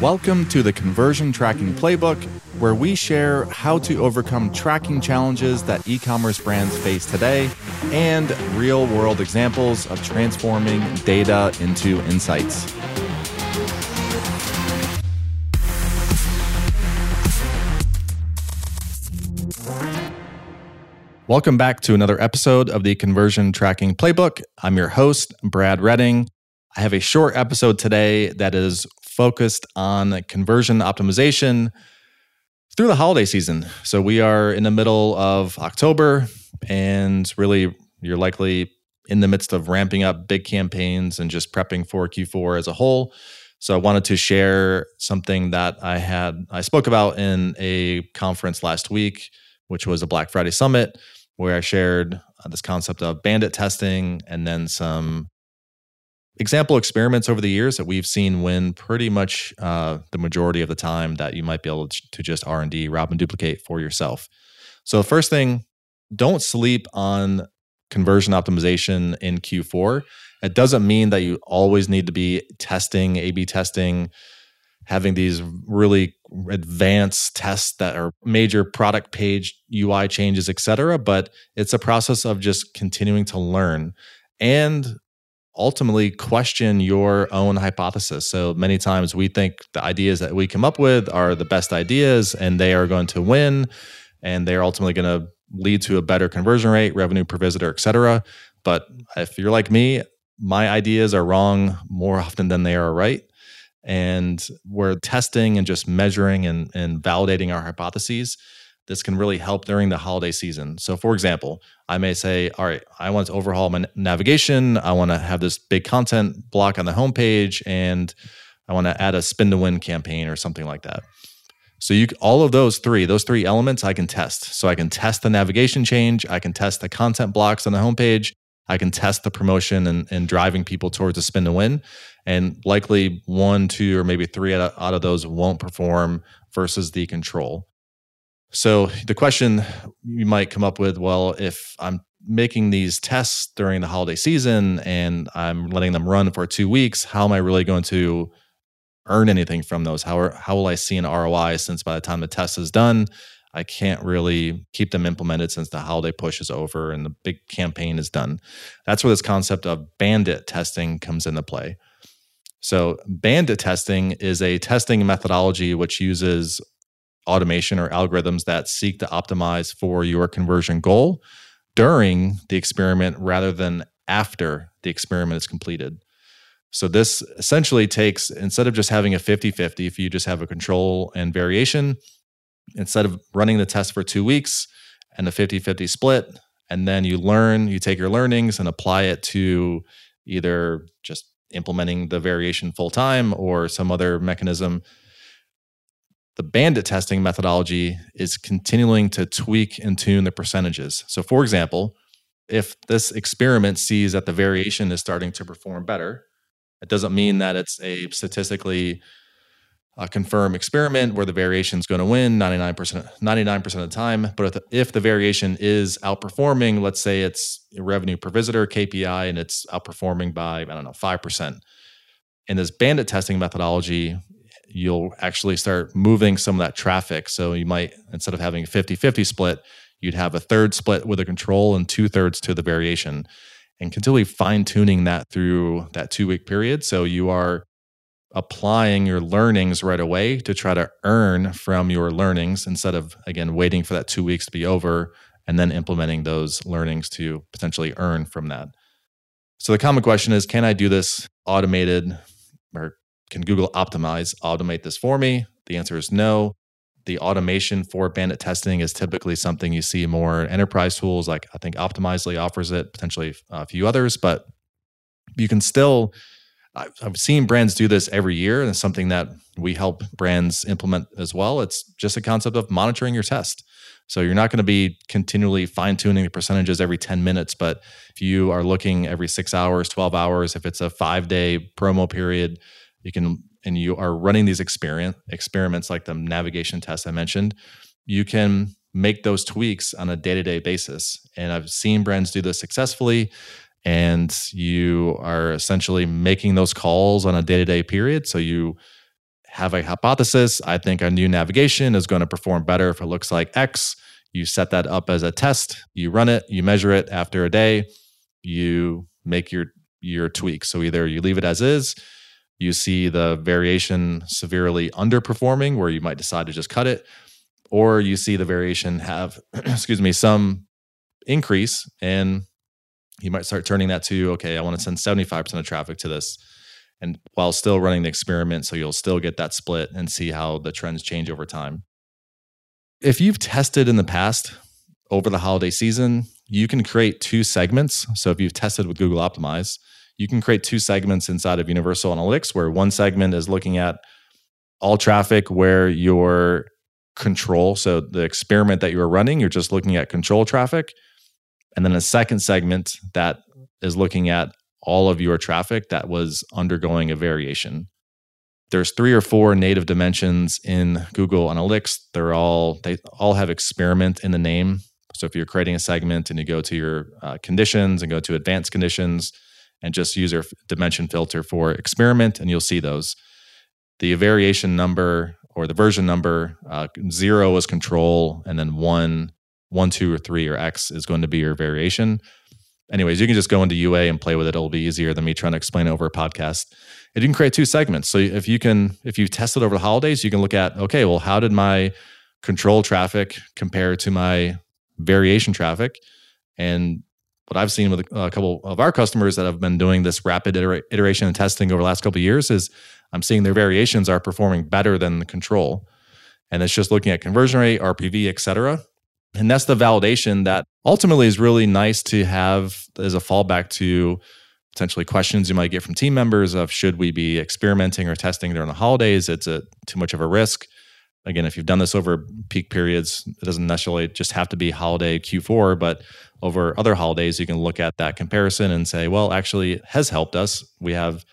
Welcome to the Conversion Tracking Playbook, where we share how to overcome tracking challenges that e commerce brands face today and real world examples of transforming data into insights. Welcome back to another episode of the Conversion Tracking Playbook. I'm your host, Brad Redding. I have a short episode today that is focused on conversion optimization through the holiday season. So we are in the middle of October, and really, you're likely in the midst of ramping up big campaigns and just prepping for Q4 as a whole. So I wanted to share something that I had I spoke about in a conference last week, which was a Black Friday summit, where I shared uh, this concept of bandit testing and then some example experiments over the years that we've seen win pretty much uh, the majority of the time that you might be able to just r&d rob and duplicate for yourself. So the first thing don't sleep on conversion optimization in q4 it doesn't mean that you always need to be testing a b testing having these really advanced tests that are major product page ui changes etc but it's a process of just continuing to learn. And ultimately question your own hypothesis. So many times we think the ideas that we come up with are the best ideas and they are going to win and they're ultimately going to lead to a better conversion rate, revenue per visitor, et cetera. But if you're like me, my ideas are wrong more often than they are right. And we're testing and just measuring and, and validating our hypotheses this can really help during the holiday season. So, for example, I may say, All right, I want to overhaul my navigation. I want to have this big content block on the homepage, and I want to add a spin to win campaign or something like that. So, you all of those three, those three elements, I can test. So, I can test the navigation change, I can test the content blocks on the homepage, I can test the promotion and, and driving people towards a spin to win. And likely one, two, or maybe three out of, out of those won't perform versus the control. So the question you might come up with, well, if I'm making these tests during the holiday season and I'm letting them run for two weeks, how am I really going to earn anything from those? How are, how will I see an ROI since by the time the test is done, I can't really keep them implemented since the holiday push is over and the big campaign is done. That's where this concept of bandit testing comes into play. So, bandit testing is a testing methodology which uses automation or algorithms that seek to optimize for your conversion goal during the experiment rather than after the experiment is completed. So this essentially takes instead of just having a 50-50 if you just have a control and variation instead of running the test for 2 weeks and a 50-50 split and then you learn, you take your learnings and apply it to either just implementing the variation full time or some other mechanism the bandit testing methodology is continuing to tweak and tune the percentages. So, for example, if this experiment sees that the variation is starting to perform better, it doesn't mean that it's a statistically uh, confirmed experiment where the variation is going to win 99% 99% of the time but if the, if the variation is outperforming let's say it's revenue per visitor kpi and it's outperforming by i don't know 5% in this bandit testing methodology you'll actually start moving some of that traffic. So you might, instead of having a 50 50 split, you'd have a third split with a control and two thirds to the variation and continually fine tuning that through that two week period. So you are applying your learnings right away to try to earn from your learnings instead of, again, waiting for that two weeks to be over and then implementing those learnings to potentially earn from that. So the common question is can I do this automated or can Google Optimize automate this for me? The answer is no. The automation for bandit testing is typically something you see more enterprise tools like I think Optimizely offers it, potentially a few others, but you can still I've seen brands do this every year, and it's something that we help brands implement as well. It's just a concept of monitoring your test. So you're not going to be continually fine tuning the percentages every 10 minutes, but if you are looking every six hours, 12 hours, if it's a five day promo period, you can and you are running these experiment experiments like the navigation test I mentioned, you can make those tweaks on a day-to-day basis. And I've seen brands do this successfully and you are essentially making those calls on a day-to-day period so you have a hypothesis. I think a new navigation is going to perform better if it looks like X. You set that up as a test, you run it, you measure it after a day, you make your your tweak. So either you leave it as is, you see the variation severely underperforming where you might decide to just cut it, or you see the variation have excuse me, some increase and you might start turning that to okay, I want to send 75% of traffic to this and while still running the experiment so you'll still get that split and see how the trends change over time. If you've tested in the past over the holiday season, you can create two segments. So if you've tested with Google Optimize, you can create two segments inside of Universal Analytics where one segment is looking at all traffic where your control, so the experiment that you're running, you're just looking at control traffic. And then a second segment that is looking at all of your traffic that was undergoing a variation. There's three or four native dimensions in Google Analytics. They're all they all have experiment in the name. So if you're creating a segment and you go to your uh, conditions and go to advanced conditions and just use your dimension filter for experiment, and you'll see those. The variation number or the version number, uh, zero is control, and then one, one, two, or three, or X is going to be your variation anyways, you can just go into UA and play with it. It'll be easier than me trying to explain over a podcast. And you can create two segments. So if you can, if you test it over the holidays, you can look at, okay, well, how did my control traffic compare to my variation traffic? And what I've seen with a couple of our customers that have been doing this rapid iteration and testing over the last couple of years is I'm seeing their variations are performing better than the control. And it's just looking at conversion rate, RPV, et cetera. And that's the validation that ultimately is really nice to have as a fallback to potentially questions you might get from team members of should we be experimenting or testing during the holidays? It's a too much of a risk. Again, if you've done this over peak periods, it doesn't necessarily just have to be holiday Q4, but over other holidays, you can look at that comparison and say, well, actually, it has helped us. We have,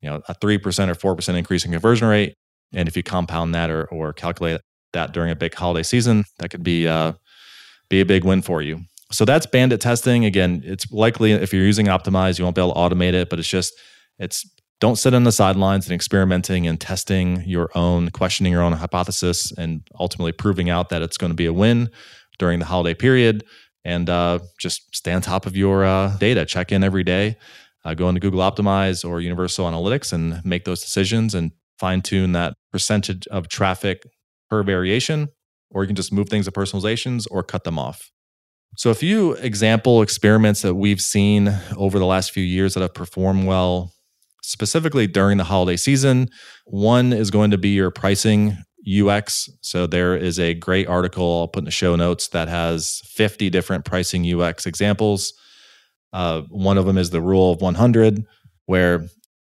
you know, a three percent or four percent increase in conversion rate, and if you compound that or or calculate that during a big holiday season, that could be uh, be a big win for you. So that's bandit testing. Again, it's likely if you're using Optimize, you won't be able to automate it, but it's just, it's don't sit on the sidelines and experimenting and testing your own, questioning your own hypothesis, and ultimately proving out that it's going to be a win during the holiday period. And uh, just stay on top of your uh, data. Check in every day. Uh, go into Google Optimize or Universal Analytics and make those decisions and fine tune that percentage of traffic per variation or you can just move things to personalizations or cut them off. So, a few example experiments that we've seen over the last few years that have performed well, specifically during the holiday season. One is going to be your pricing UX. So, there is a great article I'll put in the show notes that has 50 different pricing UX examples. Uh, one of them is the rule of 100, where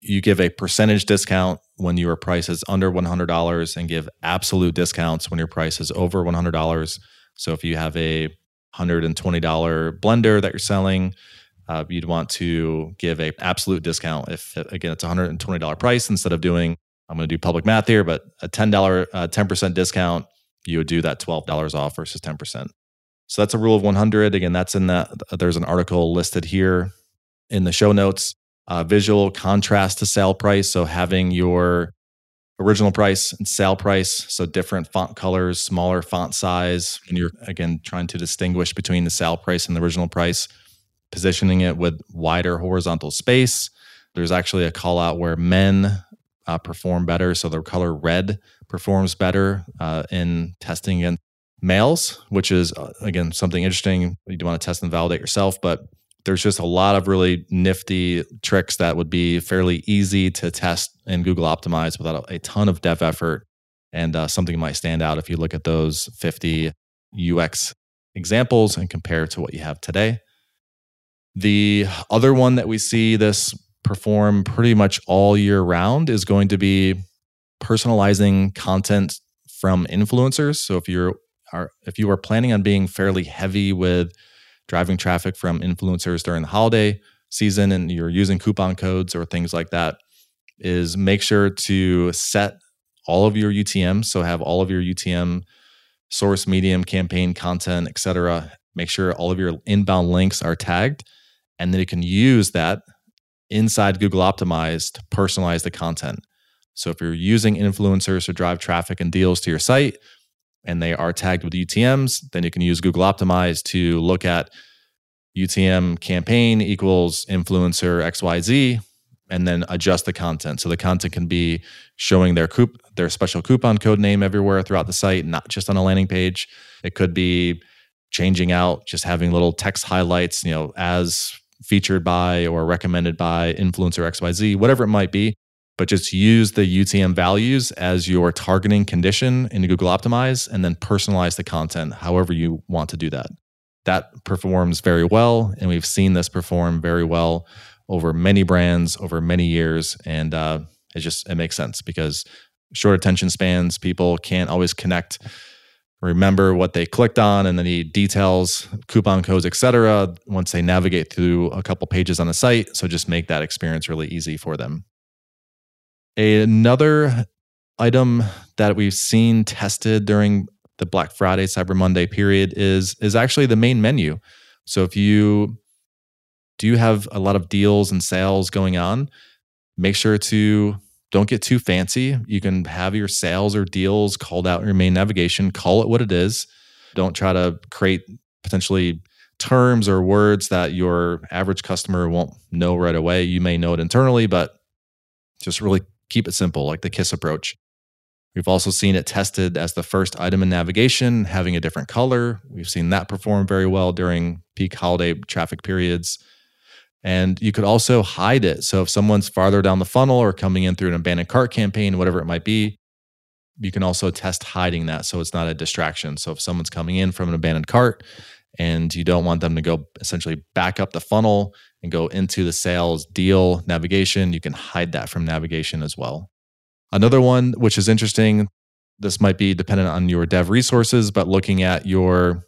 you give a percentage discount when your price is under $100 and give absolute discounts when your price is over $100. So if you have a $120 blender that you're selling, uh, you'd want to give a absolute discount if again it's $120 price instead of doing I'm going to do public math here, but a $10 uh, 10% discount, you would do that $12 off versus 10%. So that's a rule of 100. Again, that's in that there's an article listed here in the show notes uh, visual contrast to sale price. So having your original price and sale price, so different font colors, smaller font size, and you're again trying to distinguish between the sale price and the original price, positioning it with wider horizontal space. There's actually a call out where men uh, perform better. So the color red performs better uh, in testing against males, which is uh, again something interesting. You do want to test and validate yourself, but there's just a lot of really nifty tricks that would be fairly easy to test in Google Optimize without a, a ton of dev effort. And uh, something might stand out if you look at those 50 UX examples and compare to what you have today. The other one that we see this perform pretty much all year round is going to be personalizing content from influencers. So if you're are if you are planning on being fairly heavy with driving traffic from influencers during the holiday season and you're using coupon codes or things like that is make sure to set all of your UTM. So have all of your UTM source, medium, campaign, content, etc. Make sure all of your inbound links are tagged, and then you can use that inside Google Optimize to personalize the content. So if you're using influencers to drive traffic and deals to your site and they are tagged with UTMs, then you can use Google Optimize to look at UTM campaign equals influencer XYZ and then adjust the content. So the content can be showing their coup their special coupon code name everywhere throughout the site, not just on a landing page. It could be changing out, just having little text highlights, you know, as featured by or recommended by influencer XYZ, whatever it might be. But just use the UTM values as your targeting condition in Google Optimize and then personalize the content however you want to do that. That performs very well. And we've seen this perform very well over many brands over many years. And uh, it just it makes sense because short attention spans, people can't always connect remember what they clicked on and the details, coupon codes, etc. once they navigate through a couple pages on the site. So just make that experience really easy for them. Another item that we've seen tested during the Black Friday, Cyber Monday period is is actually the main menu. So if you do have a lot of deals and sales going on, make sure to don't get too fancy. You can have your sales or deals called out in your main navigation, call it what it is. Don't try to create potentially terms or words that your average customer won't know right away. You may know it internally, but just really keep it simple, like the KISS approach. We've also seen it tested as the first item in navigation, having a different color. We've seen that perform very well during peak holiday traffic periods. And you could also hide it. So if someone's farther down the funnel or coming in through an abandoned cart campaign, whatever it might be, you can also test hiding that so it's not a distraction. So if someone's coming in from an abandoned cart and you don't want them to go essentially back up the funnel and go into the sales deal navigation, you can hide that from navigation as well. Another one, which is interesting, this might be dependent on your dev resources, but looking at your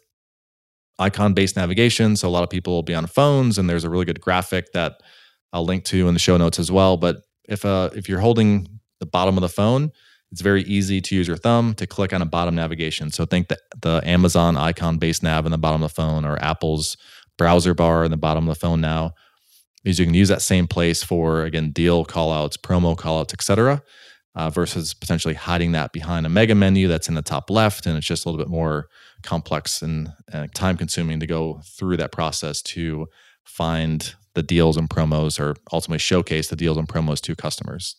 icon based navigation. So a lot of people will be on phones, and there's a really good graphic that I'll link to in the show notes as well. But if uh, if you're holding the bottom of the phone, it's very easy to use your thumb to click on a bottom navigation. So think that the Amazon icon based nav in the bottom of the phone or Apple's browser bar in the bottom of the phone now. Is you can use that same place for again deal callouts, promo callouts, etc. Uh, versus potentially hiding that behind a mega menu that's in the top left, and it's just a little bit more complex and uh, time consuming to go through that process to find the deals and promos or ultimately showcase the deals and promos to customers.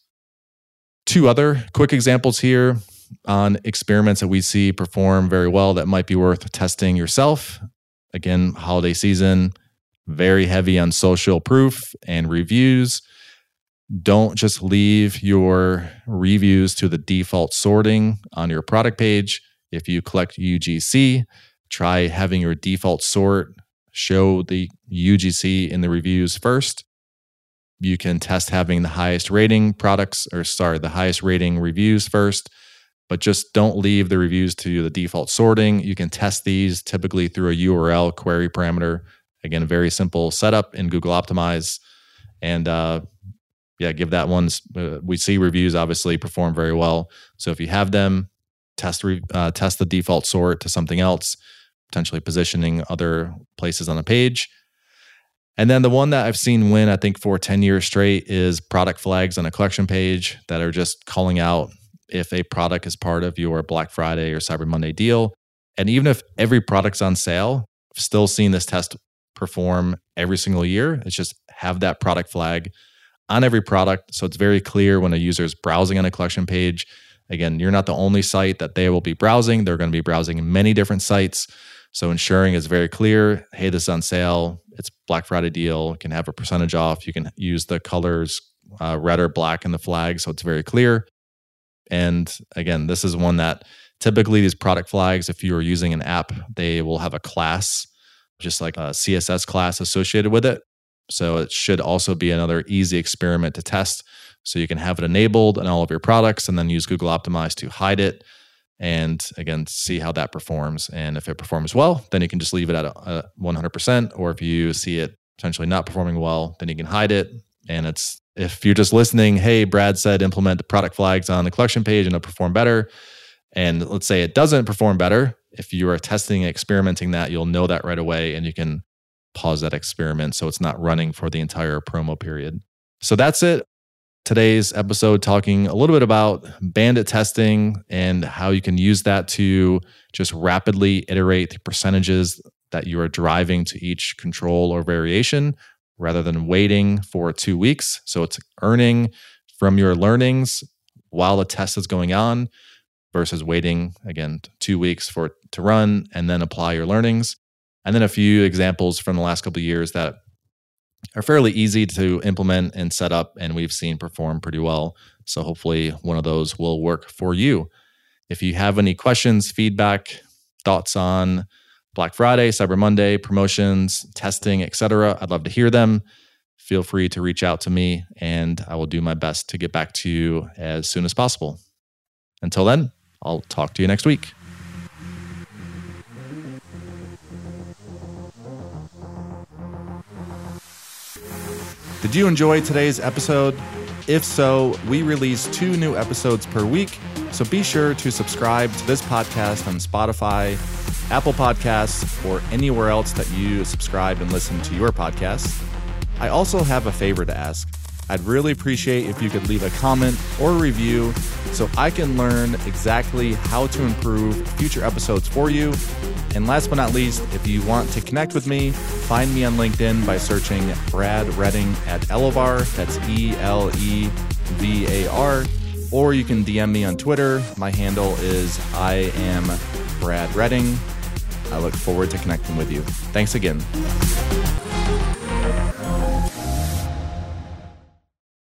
Two other quick examples here on experiments that we see perform very well that might be worth testing yourself. Again, holiday season, very heavy on social proof and reviews. Don't just leave your reviews to the default sorting on your product page. If you collect UGC, try having your default sort show the UGC in the reviews first. You can test having the highest rating products, or sorry, the highest rating reviews first, but just don't leave the reviews to the default sorting. You can test these typically through a URL query parameter. Again, very simple setup in Google Optimize. And uh, yeah, give that one. Uh, we see reviews obviously perform very well. So if you have them, test re, uh, test the default sort to something else, potentially positioning other places on the page. And then the one that I've seen win, I think, for 10 years straight is product flags on a collection page that are just calling out if a product is part of your Black Friday or Cyber Monday deal. And even if every product's on sale, I've still seen this test perform every single year. It's just have that product flag on every product. So it's very clear when a user is browsing on a collection page Again, you're not the only site that they will be browsing. They're going to be browsing many different sites. So ensuring is very clear. Hey, this is on sale. It's Black Friday deal. Can have a percentage off. You can use the colors uh, red or black in the flag, so it's very clear. And again, this is one that typically these product flags, if you are using an app, they will have a class, just like a CSS class associated with it. So it should also be another easy experiment to test so you can have it enabled in all of your products and then use Google Optimize to hide it. And again, see how that performs. And if it performs well, then you can just leave it at a, 100%. Or if you see it potentially not performing well, then you can hide it. And it's if you're just listening, hey, Brad said implement the product flags on the collection page and it'll perform better. And let's say it doesn't perform better. If you are testing and experimenting that, you'll know that right away and you can pause that experiment so it's not running for the entire promo period. So that's it today's episode talking a little bit about bandit testing and how you can use that to just rapidly iterate the percentages that you are driving to each control or variation rather than waiting for two weeks. So it's earning from your learnings while the test is going on versus waiting again two weeks for it to run and then apply your learnings. And then a few examples from the last couple of years that are fairly easy to implement and set up, and we've seen perform pretty well. So hopefully, one of those will work for you. If you have any questions, feedback, thoughts on Black Friday, Cyber Monday, promotions, testing, etc., I'd love to hear them. Feel free to reach out to me, and I will do my best to get back to you as soon as possible. Until then, I'll talk to you next week. Did you enjoy today's episode? If so, we release two new episodes per week, so be sure to subscribe to this podcast on Spotify, Apple Podcasts, or anywhere else that you subscribe and listen to your podcasts. I also have a favor to ask. I'd really appreciate if you could leave a comment or a review so I can learn exactly how to improve future episodes for you. And last but not least, if you want to connect with me, find me on LinkedIn by searching Brad Redding at Elevar. That's E L E V A R. Or you can DM me on Twitter. My handle is I am Brad Redding. I look forward to connecting with you. Thanks again.